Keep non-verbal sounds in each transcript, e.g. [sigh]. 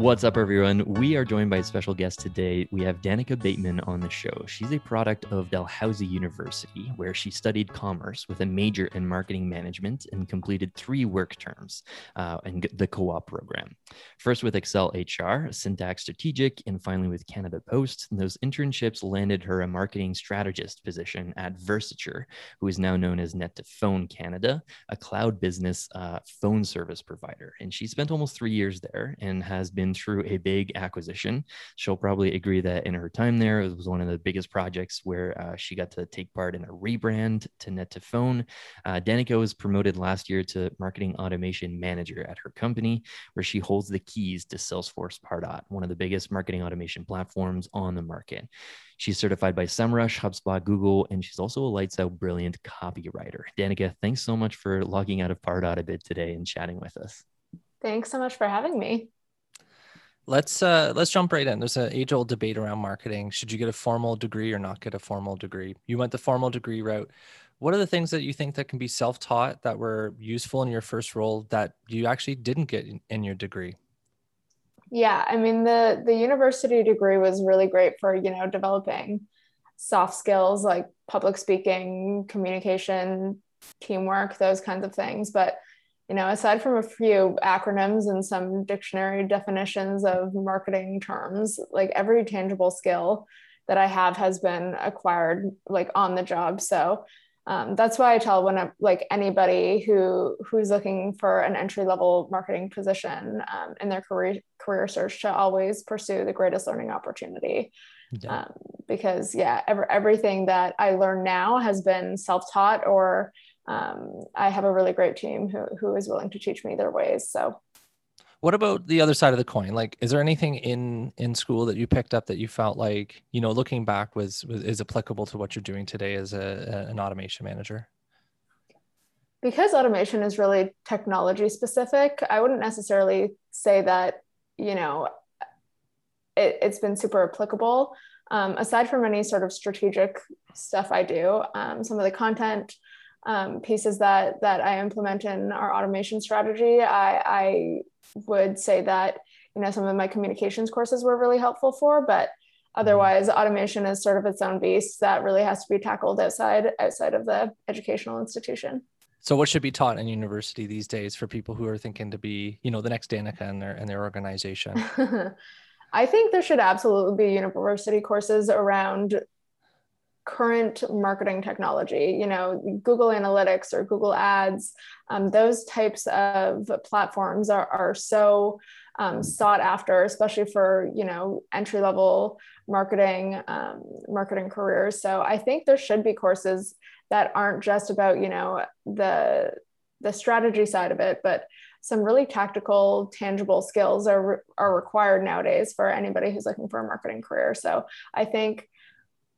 What's up, everyone? We are joined by a special guest today. We have Danica Bateman on the show. She's a product of Dalhousie University, where she studied commerce with a major in marketing management and completed three work terms uh, in the co op program. First with Excel HR, Syntax Strategic, and finally with Canada Post. And those internships landed her a marketing strategist position at Versature, who is now known as Net2Phone Canada, a cloud business uh, phone service provider. And she spent almost three years there and has been been through a big acquisition. She'll probably agree that in her time there, it was one of the biggest projects where uh, she got to take part in a rebrand to Net2Phone. Uh, Danica was promoted last year to marketing automation manager at her company, where she holds the keys to Salesforce Pardot, one of the biggest marketing automation platforms on the market. She's certified by SEMrush, HubSpot, Google, and she's also a lights out brilliant copywriter. Danica, thanks so much for logging out of Pardot a bit today and chatting with us. Thanks so much for having me. Let's uh let's jump right in. There's an age old debate around marketing. Should you get a formal degree or not get a formal degree? You went the formal degree route. What are the things that you think that can be self-taught that were useful in your first role that you actually didn't get in, in your degree? Yeah, I mean the the university degree was really great for, you know, developing soft skills like public speaking, communication, teamwork, those kinds of things, but you know, aside from a few acronyms and some dictionary definitions of marketing terms, like every tangible skill that I have has been acquired like on the job. So um, that's why I tell when I'm like anybody who who's looking for an entry level marketing position um, in their career career search to always pursue the greatest learning opportunity. Yeah. Um, because yeah, every, everything that I learn now has been self taught or um, I have a really great team who, who is willing to teach me their ways. So, what about the other side of the coin? Like, is there anything in in school that you picked up that you felt like, you know, looking back was, was is applicable to what you're doing today as a, a an automation manager? Because automation is really technology specific, I wouldn't necessarily say that, you know, it, has been super applicable. Um, aside from any sort of strategic stuff I do, um, some of the content um, pieces that that I implement in our automation strategy, I, I would say that you know some of my communications courses were really helpful for, but otherwise automation is sort of its own beast that really has to be tackled outside outside of the educational institution. So what should be taught in university these days for people who are thinking to be, you know, the next Danica in their in their organization? [laughs] I think there should absolutely be university courses around current marketing technology, you know, Google Analytics or Google Ads, um, those types of platforms are, are so um, sought after, especially for, you know, entry level marketing, um, marketing careers. So I think there should be courses that aren't just about, you know, the, the strategy side of it, but some really tactical, tangible skills are, are required nowadays for anybody who's looking for a marketing career. So I think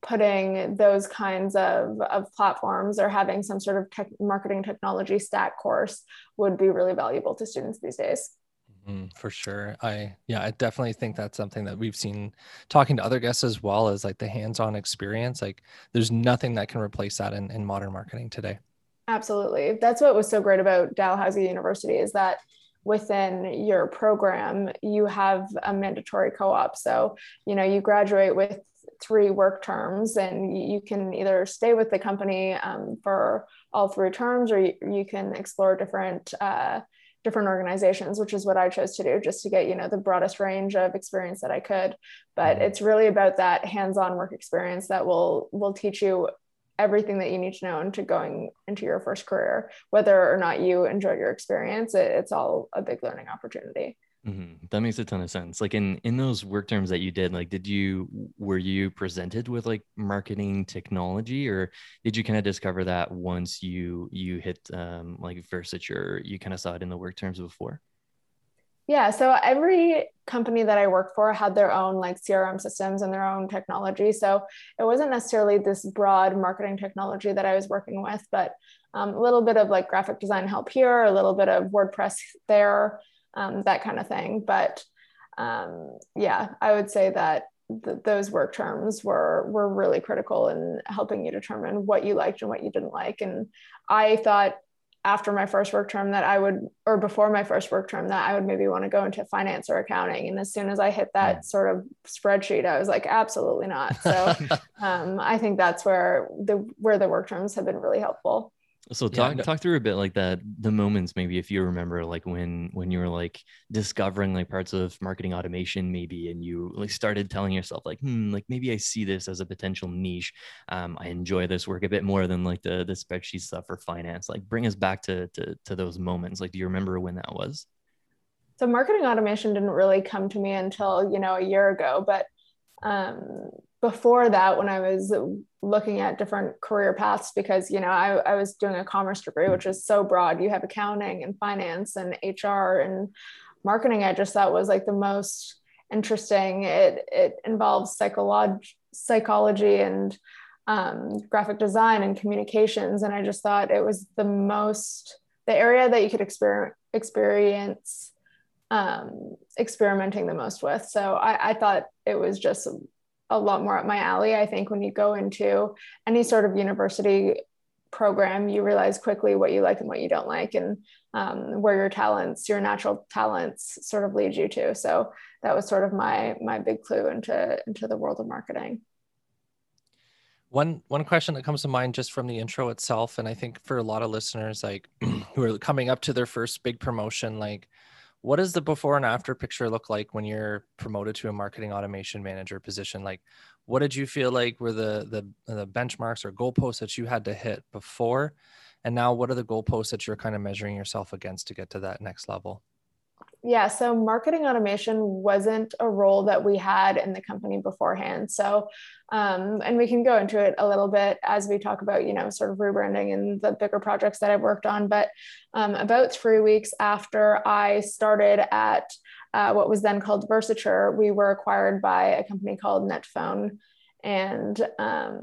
putting those kinds of, of platforms or having some sort of tech, marketing technology stack course would be really valuable to students these days. Mm, for sure. I, yeah, I definitely think that's something that we've seen talking to other guests as well as like the hands on experience. Like there's nothing that can replace that in, in modern marketing today. Absolutely. That's what was so great about Dalhousie University is that within your program you have a mandatory co-op so you know you graduate with three work terms and you can either stay with the company um, for all three terms or you, you can explore different uh, different organizations which is what i chose to do just to get you know the broadest range of experience that i could. But mm-hmm. it's really about that hands-on work experience that will will teach you everything that you need to know into going into your first career. Whether or not you enjoy your experience it, it's all a big learning opportunity Mm-hmm. That makes a ton of sense. Like in in those work terms that you did, like did you were you presented with like marketing technology, or did you kind of discover that once you you hit um, like Versature, you kind of saw it in the work terms before? Yeah, so every company that I worked for had their own like CRM systems and their own technology. So it wasn't necessarily this broad marketing technology that I was working with, but um, a little bit of like graphic design help here, a little bit of WordPress there, um, that kind of thing. But um, yeah, I would say that th- those work terms were were really critical in helping you determine what you liked and what you didn't like. And I thought after my first work term that I would, or before my first work term, that I would maybe want to go into finance or accounting. And as soon as I hit that mm. sort of spreadsheet, I was like, absolutely not. So [laughs] um, I think that's where the where the work terms have been really helpful. So talk yeah. talk through a bit like that the moments maybe if you remember like when when you were like discovering like parts of marketing automation maybe and you like started telling yourself like hmm like maybe I see this as a potential niche. Um, I enjoy this work a bit more than like the the spreadsheet stuff for finance. Like bring us back to to to those moments. Like do you remember when that was? So marketing automation didn't really come to me until you know a year ago, but um, before that when i was looking at different career paths because you know I, I was doing a commerce degree which is so broad. You have accounting and finance and hr and marketing. I just thought was like the most interesting. It it involves psychology psychology and um, graphic design and communications. And i just thought it was the most the area that you could exper- experience um, experimenting the most with. So I, I thought it was just a lot more up my alley. I think when you go into any sort of university program, you realize quickly what you like and what you don't like, and um, where your talents, your natural talents, sort of lead you to. So that was sort of my my big clue into into the world of marketing. One one question that comes to mind just from the intro itself, and I think for a lot of listeners, like [clears throat] who are coming up to their first big promotion, like what does the before and after picture look like when you're promoted to a marketing automation manager position? Like what did you feel like were the the, the benchmarks or goalposts that you had to hit before? And now what are the goalposts that you're kind of measuring yourself against to get to that next level yeah, so marketing automation wasn't a role that we had in the company beforehand. So, um, and we can go into it a little bit as we talk about, you know, sort of rebranding and the bigger projects that I've worked on. But um, about three weeks after I started at uh, what was then called Versature, we were acquired by a company called Netphone. And um,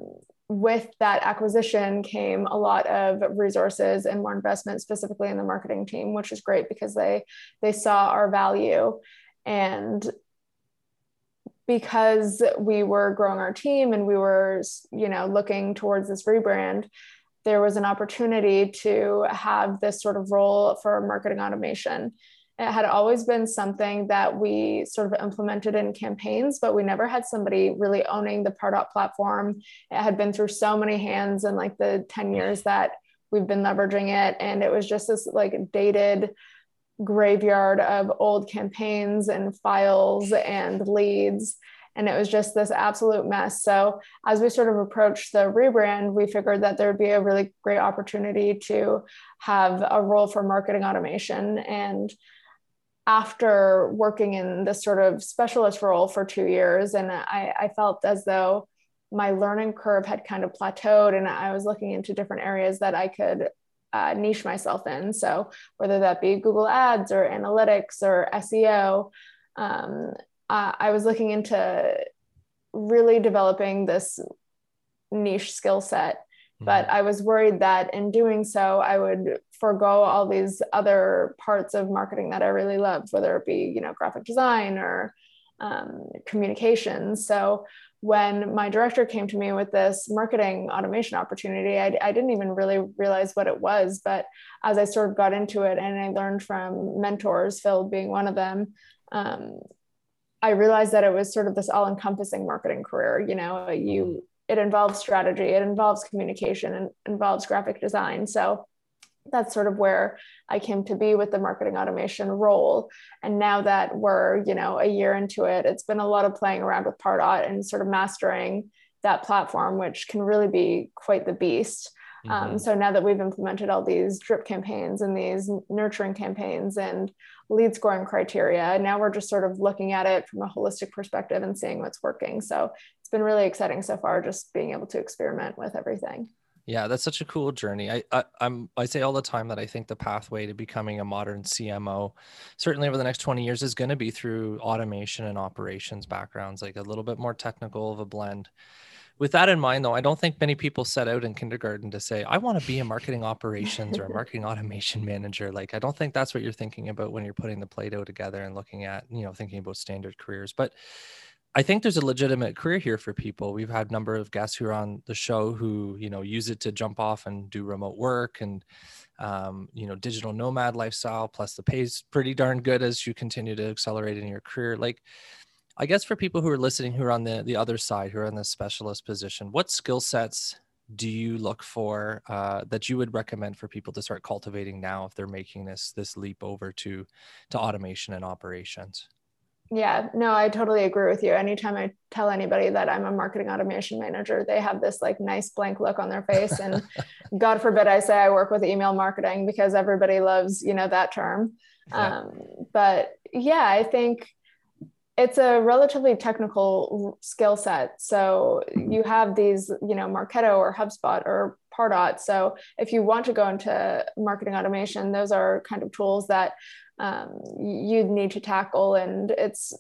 with that acquisition came a lot of resources and more investment specifically in the marketing team which is great because they they saw our value. And because we were growing our team and we were you know looking towards this rebrand there was an opportunity to have this sort of role for marketing automation it had always been something that we sort of implemented in campaigns, but we never had somebody really owning the Pardot platform. It had been through so many hands in like the 10 years that we've been leveraging it. And it was just this like dated graveyard of old campaigns and files and leads. And it was just this absolute mess. So, as we sort of approached the rebrand, we figured that there would be a really great opportunity to have a role for marketing automation. And after working in this sort of specialist role for two years, and I, I felt as though my learning curve had kind of plateaued, and I was looking into different areas that I could uh, niche myself in. So whether that be Google Ads or analytics or SEO, um, I was looking into really developing this niche skill set but mm-hmm. I was worried that in doing so, I would forego all these other parts of marketing that I really loved, whether it be, you know, graphic design or um, communications. So when my director came to me with this marketing automation opportunity, I, I, didn't even really realize what it was. But as I sort of got into it and I learned from mentors, Phil being one of them, um, I realized that it was sort of this all encompassing marketing career. You know, you mm-hmm it involves strategy, it involves communication, and involves graphic design. So that's sort of where I came to be with the marketing automation role. And now that we're, you know, a year into it, it's been a lot of playing around with Pardot and sort of mastering that platform, which can really be quite the beast. Um, mm-hmm. Um, so now that we've implemented all these drip campaigns and these nurturing campaigns and lead scoring criteria, And now we're just sort of looking at it from a holistic perspective and seeing what's working. So it's been really exciting so far, just being able to experiment with everything. Yeah, that's such a cool journey. I, I am I say all the time that I think the pathway to becoming a modern CMO, certainly over the next 20 years, is going to be through automation and operations backgrounds, like a little bit more technical of a blend. With that in mind, though, I don't think many people set out in kindergarten to say, I want to be a marketing operations or a [laughs] marketing automation manager. Like, I don't think that's what you're thinking about when you're putting the Play-Doh together and looking at, you know, thinking about standard careers. But I think there's a legitimate career here for people. We've had a number of guests who are on the show who, you know, use it to jump off and do remote work and, um, you know, digital nomad lifestyle. Plus, the pay's pretty darn good as you continue to accelerate in your career. Like, I guess for people who are listening, who are on the the other side, who are in the specialist position, what skill sets do you look for uh, that you would recommend for people to start cultivating now if they're making this this leap over to to automation and operations? Yeah, no, I totally agree with you. Anytime I tell anybody that I'm a marketing automation manager, they have this like nice blank look on their face. And [laughs] God forbid I say I work with email marketing because everybody loves, you know, that term. Yeah. Um, but yeah, I think it's a relatively technical skill set. So you have these, you know, Marketo or HubSpot or Pardot. So if you want to go into marketing automation, those are kind of tools that um, you'd need to tackle. And it's,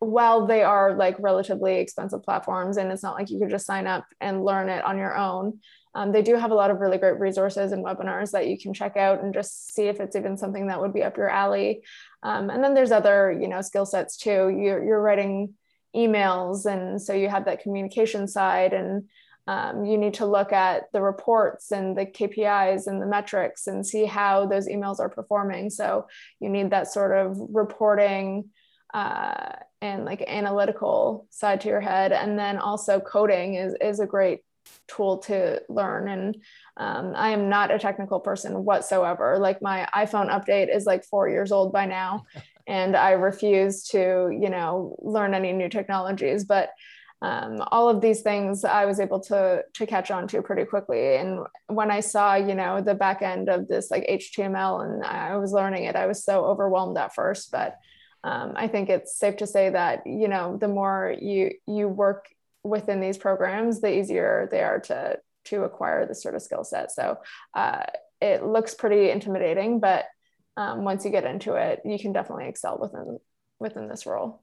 while they are like relatively expensive platforms, and it's not like you could just sign up and learn it on your own, um, they do have a lot of really great resources and webinars that you can check out and just see if it's even something that would be up your alley. Um, and then there's other, you know, skill sets too. You're, you're writing emails, and so you have that communication side and um, you need to look at the reports and the KPIs and the metrics and see how those emails are performing. So you need that sort of reporting uh, and like analytical side to your head. And then also coding is, is a great tool to learn. And um, I am not a technical person whatsoever. Like my iPhone update is like four years old by now. [laughs] and I refuse to, you know, learn any new technologies. But um, all of these things I was able to to catch on to pretty quickly. And when I saw, you know, the back end of this like HTML and I was learning it, I was so overwhelmed at first. But um, I think it's safe to say that you know the more you you work within these programs, the easier they are to to acquire this sort of skill set. So uh, it looks pretty intimidating, but um, once you get into it, you can definitely excel within within this role.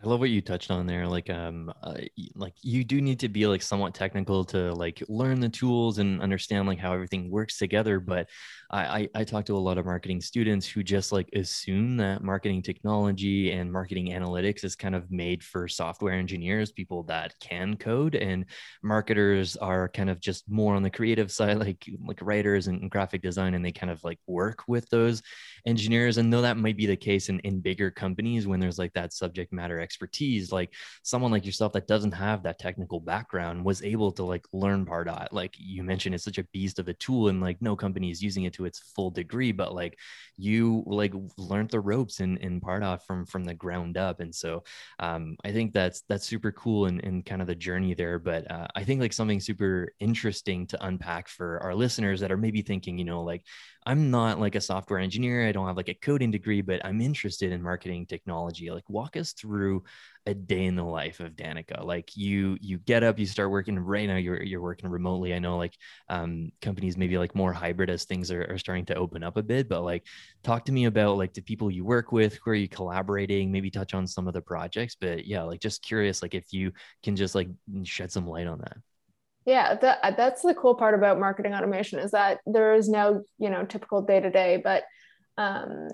I love what you touched on there. Like, um, uh, like you do need to be like somewhat technical to like learn the tools and understand like how everything works together. But I, I, I talk to a lot of marketing students who just like assume that marketing technology and marketing analytics is kind of made for software engineers, people that can code, and marketers are kind of just more on the creative [laughs] side, like like writers and graphic design, and they kind of like work with those engineers. And though that might be the case in in bigger companies when there's like that subject matter expertise like someone like yourself that doesn't have that technical background was able to like learn pardot like you mentioned it's such a beast of a tool and like no company is using it to its full degree but like you like learned the ropes in in pardot from from the ground up and so um, i think that's that's super cool and in kind of the journey there but uh, i think like something super interesting to unpack for our listeners that are maybe thinking you know like I'm not like a software engineer. I don't have like a coding degree, but I'm interested in marketing technology. Like walk us through a day in the life of Danica. Like you you get up, you start working right now you're you're working remotely. I know like um, companies maybe like more hybrid as things are, are starting to open up a bit, but like talk to me about like the people you work with, who are you collaborating, maybe touch on some of the projects. But yeah, like just curious, like if you can just like shed some light on that. Yeah, that, uh, that's the cool part about marketing automation is that there is no, you know, typical day to day, but um,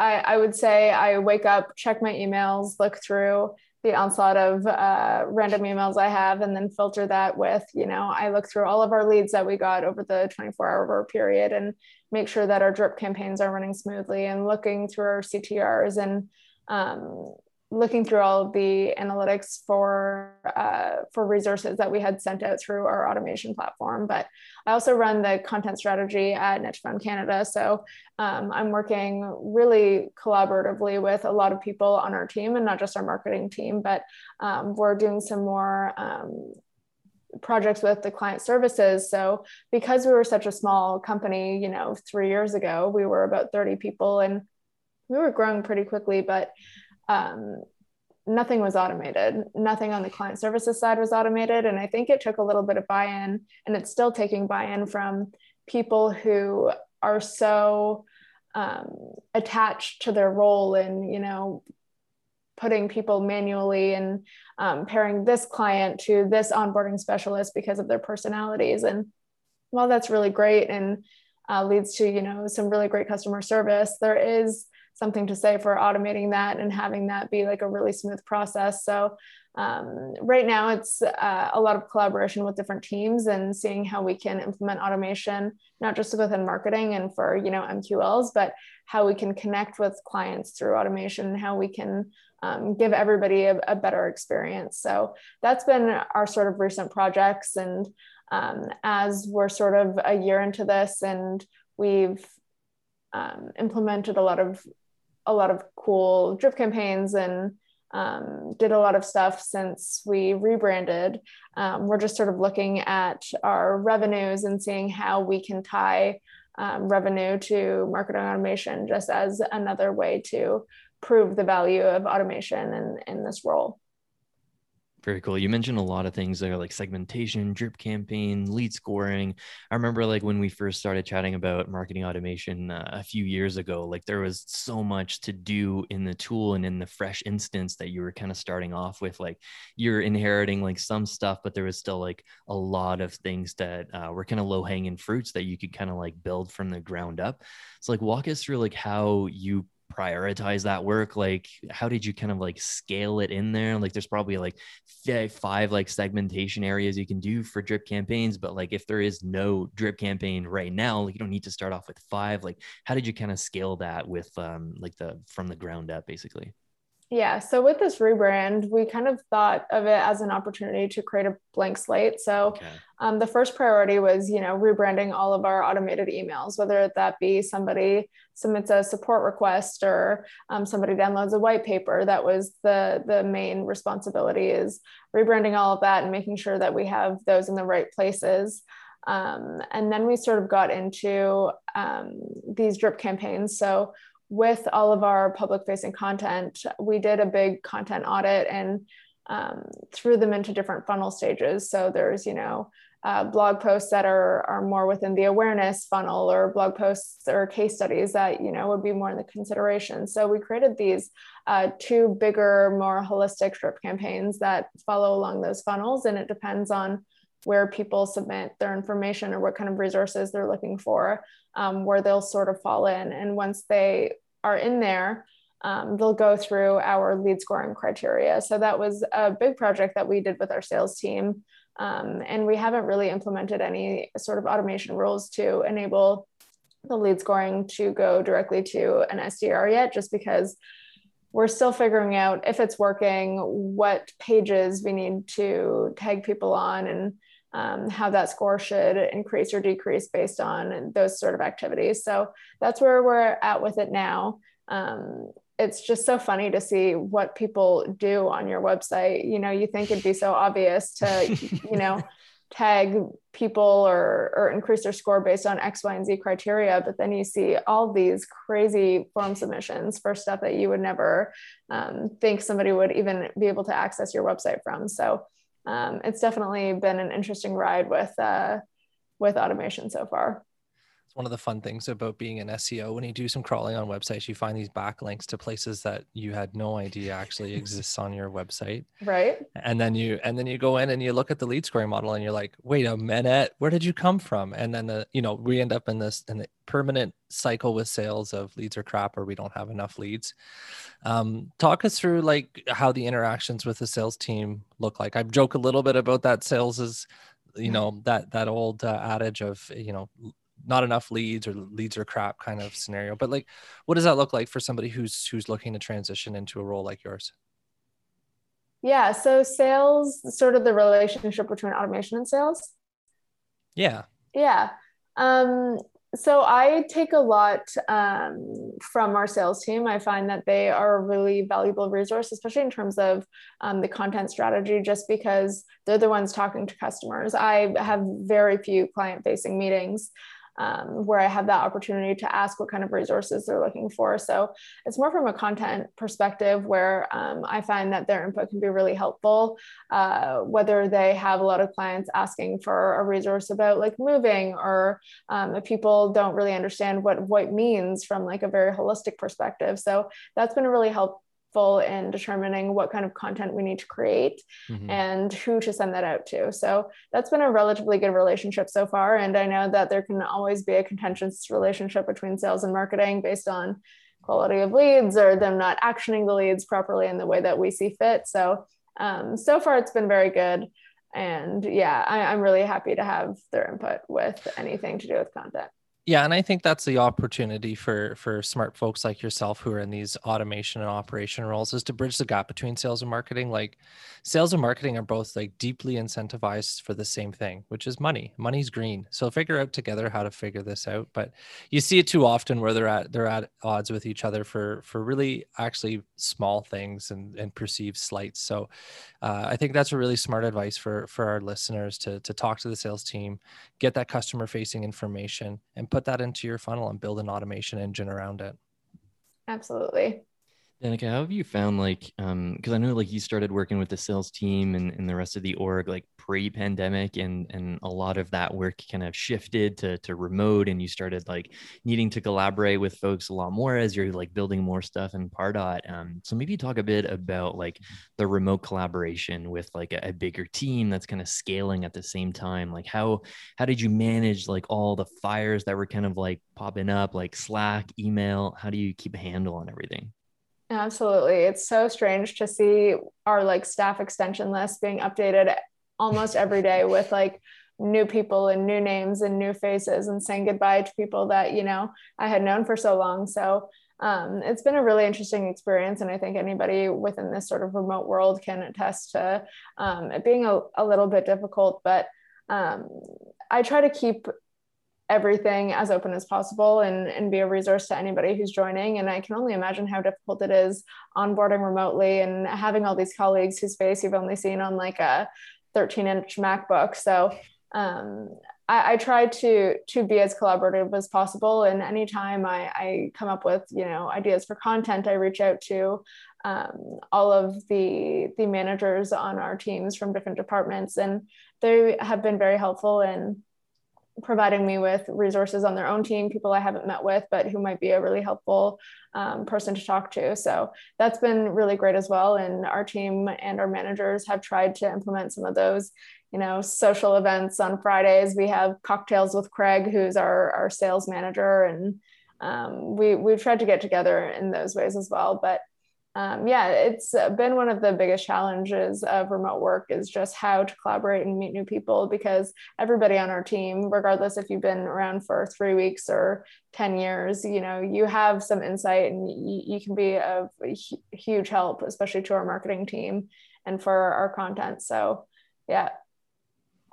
I, I would say I wake up, check my emails, look through the onslaught of uh, random emails I have, and then filter that with, you know, I look through all of our leads that we got over the 24 hour period and make sure that our drip campaigns are running smoothly and looking through our CTRs and um, looking through all of the analytics for uh, for resources that we had sent out through our automation platform. But I also run the content strategy at Net2Phone Canada, so um, I'm working really collaboratively with a lot of people on our team, and not just our marketing team, but um, we're doing some more. Um, projects with the client services so because we were such a small company you know three years ago we were about 30 people and we were growing pretty quickly but um, nothing was automated. Nothing on the client services side was automated. And I think it took a little bit of buy in, and it's still taking buy in from people who are so um, attached to their role in, you know, putting people manually and um, pairing this client to this onboarding specialist because of their personalities. And while that's really great and uh, leads to, you know, some really great customer service, there is something to say for automating that and having that be like a really smooth process. So um, right now it's uh, a lot of collaboration with different teams and seeing how we can implement automation, not just within marketing and for, you know, MQLs, but how we can connect with clients through automation how we can um, give everybody a, a, better experience. So that's been our sort of recent projects. And um, as we're sort of a year into this and we've um, implemented a lot of a lot of cool drip campaigns and um, did a lot of stuff since we rebranded. Um, we're just sort of looking at our revenues and seeing how we can tie um, revenue to marketing automation just as another way to prove the value of automation in, in this role. Very cool. You mentioned a lot of things there like segmentation, drip campaign, lead scoring. I remember like when we first started chatting about marketing automation uh, a few years ago, like there was so much to do in the tool and in the fresh instance that you were kind of starting off with. Like you're inheriting like some stuff, but there was still like a lot of things that uh, were kind of low hanging fruits that you could kind of like build from the ground up. So like walk us through like how you prioritize that work? Like how did you kind of like scale it in there? Like there's probably like five like segmentation areas you can do for drip campaigns but like if there is no drip campaign right now like you don't need to start off with five. Like how did you kind of scale that with um like the from the ground up basically yeah. So with this rebrand, we kind of thought of it as an opportunity to create a blank slate. So okay. um, the first priority was, you know, rebranding all of our automated emails, whether that be somebody submits a support request or um, somebody downloads a white paper. That was the the main responsibility is rebranding all of that and making sure that we have those in the right places. Um, and then we sort of got into um, these drip campaigns. So with all of our public facing content, we did a big content audit and um, threw them into different funnel stages. So there's, you know, uh, blog posts that are, are more within the awareness funnel or blog posts or case studies that, you know, would be more in the consideration. So we created these uh, two bigger, more holistic drip campaigns that follow along those funnels. And it depends on where people submit their information or what kind of resources they're looking for, um, where they'll sort of fall in. And once they are in there, um, they'll go through our lead scoring criteria. So that was a big project that we did with our sales team. Um, and we haven't really implemented any sort of automation rules to enable the lead scoring to go directly to an SDR yet, just because we're still figuring out if it's working, what pages we need to tag people on, and um, how that score should increase or decrease based on those sort of activities. So that's where we're at with it now. Um, it's just so funny to see what people do on your website. You know, you think it'd be so obvious to, [laughs] you know, tag people or, or increase their score based on X, Y, and Z criteria, but then you see all these crazy form submissions for stuff that you would never um, think somebody would even be able to access your website from. So um, it's definitely been an interesting ride with uh, with automation so far. It's one of the fun things about being an SEO. When you do some crawling on websites, you find these backlinks to places that you had no idea actually [laughs] exists on your website. Right. And then you and then you go in and you look at the lead scoring model and you're like, wait a minute, where did you come from? And then the you know we end up in this in the permanent cycle with sales of leads are crap or we don't have enough leads. Um, talk us through like how the interactions with the sales team look like. I joke a little bit about that sales is, you know, that that old uh, adage of you know not enough leads or leads are crap kind of scenario. But like, what does that look like for somebody who's who's looking to transition into a role like yours? Yeah, so sales, sort of the relationship between automation and sales. Yeah. Yeah. Um, so I take a lot um, from our sales team. I find that they are a really valuable resource, especially in terms of um, the content strategy, just because they're the ones talking to customers. I have very few client facing meetings. Um, where I have that opportunity to ask what kind of resources they're looking for. So it's more from a content perspective where um, I find that their input can be really helpful, uh, whether they have a lot of clients asking for a resource about like moving or um, if people don't really understand what what means from like a very holistic perspective. So that's been really really help in determining what kind of content we need to create mm-hmm. and who to send that out to. So that's been a relatively good relationship so far. And I know that there can always be a contentious relationship between sales and marketing based on quality of leads or them not actioning the leads properly in the way that we see fit. So um, so far it's been very good. And yeah, I, I'm really happy to have their input with anything to do with content yeah and i think that's the opportunity for for smart folks like yourself who are in these automation and operation roles is to bridge the gap between sales and marketing. Like sales and marketing are both like deeply incentivized for the same thing which is money. Money's green. So figure out together how to figure this out. But you see it too often where they're at they're at odds with each other for for really actually small things and and perceived slights. So uh, i think that's a really smart advice for for our listeners to to talk to the sales team get that customer facing information and put that into your funnel and build an automation engine around it. Absolutely. Danica, how have you found like um because I know like you started working with the sales team and, and the rest of the org like pre-pandemic and and a lot of that work kind of shifted to to remote and you started like needing to collaborate with folks a lot more as you're like building more stuff in Pardot. Um so maybe talk a bit about like the remote collaboration with like a, a bigger team that's kind of scaling at the same time. Like how how did you manage like all the fires that were kind of like popping up like Slack, email? How do you keep a handle on everything? Absolutely. It's so strange to see our like staff extension list being updated almost every day with like new people and new names and new faces and saying goodbye to people that, you know, I had known for so long. So um, it's been a really interesting experience. And I think anybody within this sort of remote world can attest to um, it being a, a little bit difficult. But um, I try to keep everything as open as possible and, and be a resource to anybody who's joining. And I can only imagine how difficult it is onboarding remotely and having all these colleagues whose face you've only seen on like a 13 inch MacBook. So um, I, I, try to to be as collaborative as possible. And anytime I, I come up with you know ideas for content, I reach out to um, all of the the managers on our teams from different departments, and they have been very helpful in providing me with resources on their own team, people I haven't met with, but who might be a really helpful um, person to talk to. So that's been really great as well. And our team and our managers have tried to implement some of those, you know, social events on Fridays. We have cocktails with Craig, who's our, our sales manager. And um, we, we've tried to get together in those ways as well. But um, yeah, it's been one of the biggest challenges of remote work is just how to collaborate and meet new people because everybody on our team, regardless if you've been around for three weeks or 10 years, you know, you have some insight and you, you can be of huge help, especially to our marketing team and for our content. So yeah,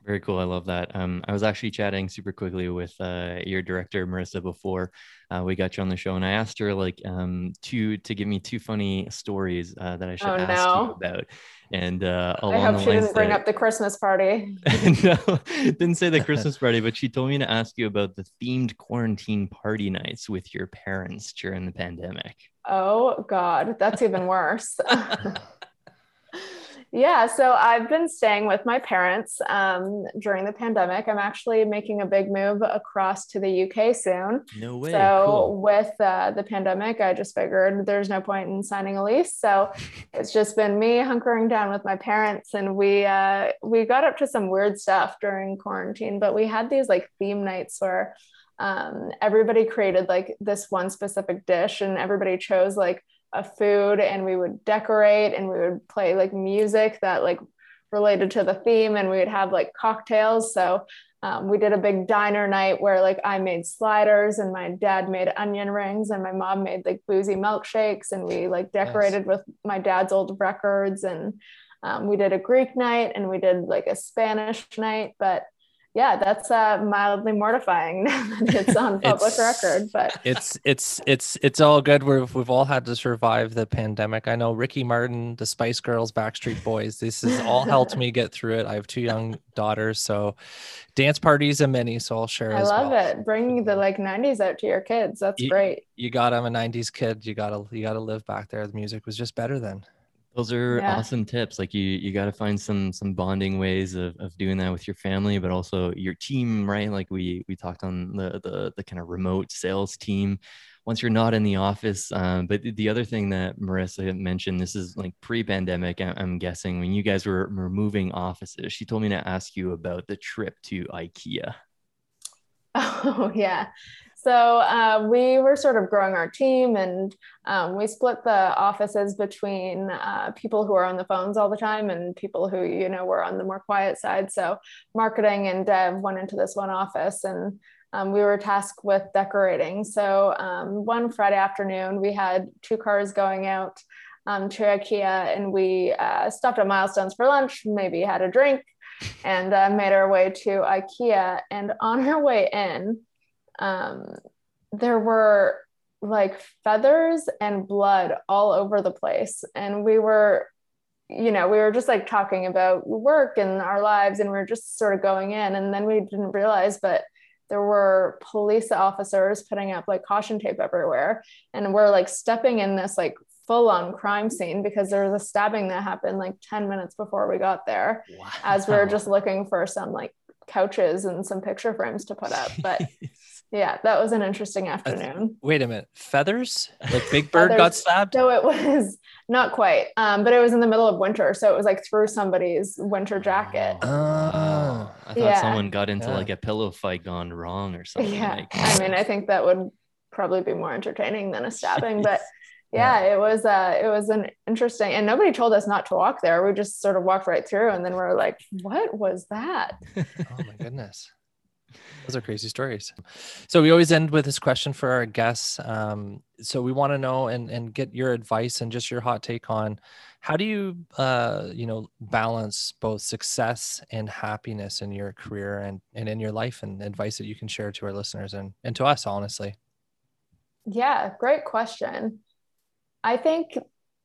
very cool. I love that. Um, I was actually chatting super quickly with uh, your director Marissa before uh, we got you on the show, and I asked her like um, to to give me two funny stories uh, that I should oh, ask no. you about. And uh, I hope she didn't bring up the Christmas party. [laughs] no, didn't say the [laughs] Christmas party, but she told me to ask you about the themed quarantine party nights with your parents during the pandemic. Oh God, that's even worse. [laughs] Yeah, so I've been staying with my parents um, during the pandemic. I'm actually making a big move across to the UK soon. No way. So cool. with uh, the pandemic, I just figured there's no point in signing a lease. So [laughs] it's just been me hunkering down with my parents, and we uh, we got up to some weird stuff during quarantine. But we had these like theme nights where um, everybody created like this one specific dish, and everybody chose like a food and we would decorate and we would play like music that like related to the theme and we would have like cocktails. So um, we did a big diner night where like i made sliders and my dad made onion rings and my mom made like boozy milkshakes and we like decorated with my dad's old records. And um, we did a greek night and we did like a spanish night but yeah, that's uh, mildly mortifying [laughs] that it's on [laughs] public it's, record. But [laughs] it's it's it's it's all good. We've we've all had to survive the pandemic. I know Ricky Martin, the Spice Girls, Backstreet Boys. This has all helped me get through it. I have two young daughters, so dance parties and many. So I'll share. I love well. it. Bringing the like '90s out to your kids. That's you, great. You got. I'm a '90s kid. You gotta you gotta live back there. The music was just better then. Those are yeah. awesome tips. Like you, you got to find some some bonding ways of, of doing that with your family, but also your team, right? Like we we talked on the the, the kind of remote sales team. Once you're not in the office, um, but the other thing that Marissa mentioned, this is like pre-pandemic. I'm guessing when you guys were, were moving offices, she told me to ask you about the trip to IKEA. [laughs] Oh yeah, so uh, we were sort of growing our team and um, we split the offices between uh, people who are on the phones all the time and people who, you know, were on the more quiet side. So marketing and dev went into this one office and um, we were tasked with decorating. So um, one Friday afternoon, we had two cars going out um, to IKEA and we uh, stopped at Milestones for lunch, maybe had a drink and uh, made our way to IKEA. And on our way in, um, there were like feathers and blood all over the place. And we were, you know, we were just like talking about work and our lives, and we are just sort of going in. And then we didn't realize, but there were police officers putting up like caution tape everywhere. And we're like stepping in this like full on crime scene because there was a stabbing that happened like 10 minutes before we got there wow. as we were just looking for some like couches and some picture frames to put up. But [laughs] yeah, that was an interesting afternoon. Wait a minute, feathers? Like Big [laughs] Bird got stabbed? No, it was not quite. Um, but it was in the middle of winter, so it was like through somebody's winter jacket. Oh, oh. I thought yeah. someone got into yeah. like a pillow fight gone wrong or something. Yeah, like. I mean, I [laughs] think that would probably be more entertaining than a stabbing, but yeah, it was uh it was an interesting and nobody told us not to walk there. We just sort of walked right through and then we are like, what was that? [laughs] oh my goodness. Those are crazy stories. So we always end with this question for our guests. Um, so we want to know and and get your advice and just your hot take on how do you uh, you know balance both success and happiness in your career and and in your life and advice that you can share to our listeners and and to us honestly. Yeah, great question. I think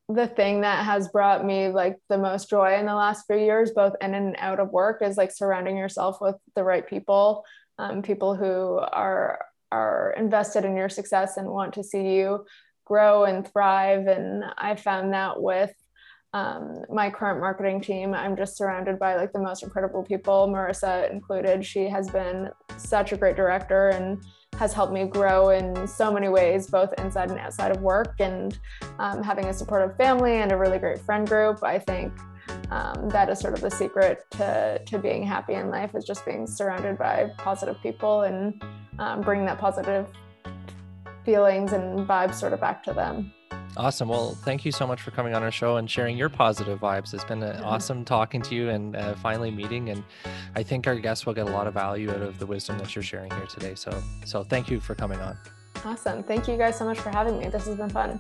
the thing that has brought me like the most joy in the last few years, both in and out of work, is like surrounding yourself with the right people, um, people who are are invested in your success and want to see you grow and thrive. And I found that with um, my current marketing team, I'm just surrounded by like the most incredible people, Marissa included. She has been such a great director and has helped me grow in so many ways, both inside and outside of work. And um, having a supportive family and a really great friend group, I think um, that is sort of the secret to, to being happy in life is just being surrounded by positive people and um, bringing that positive feelings and vibes sort of back to them. Awesome. Well, thank you so much for coming on our show and sharing your positive vibes. It's been uh, awesome talking to you and uh, finally meeting. And I think our guests will get a lot of value out of the wisdom that you're sharing here today. So, so thank you for coming on. Awesome. Thank you guys so much for having me. This has been fun.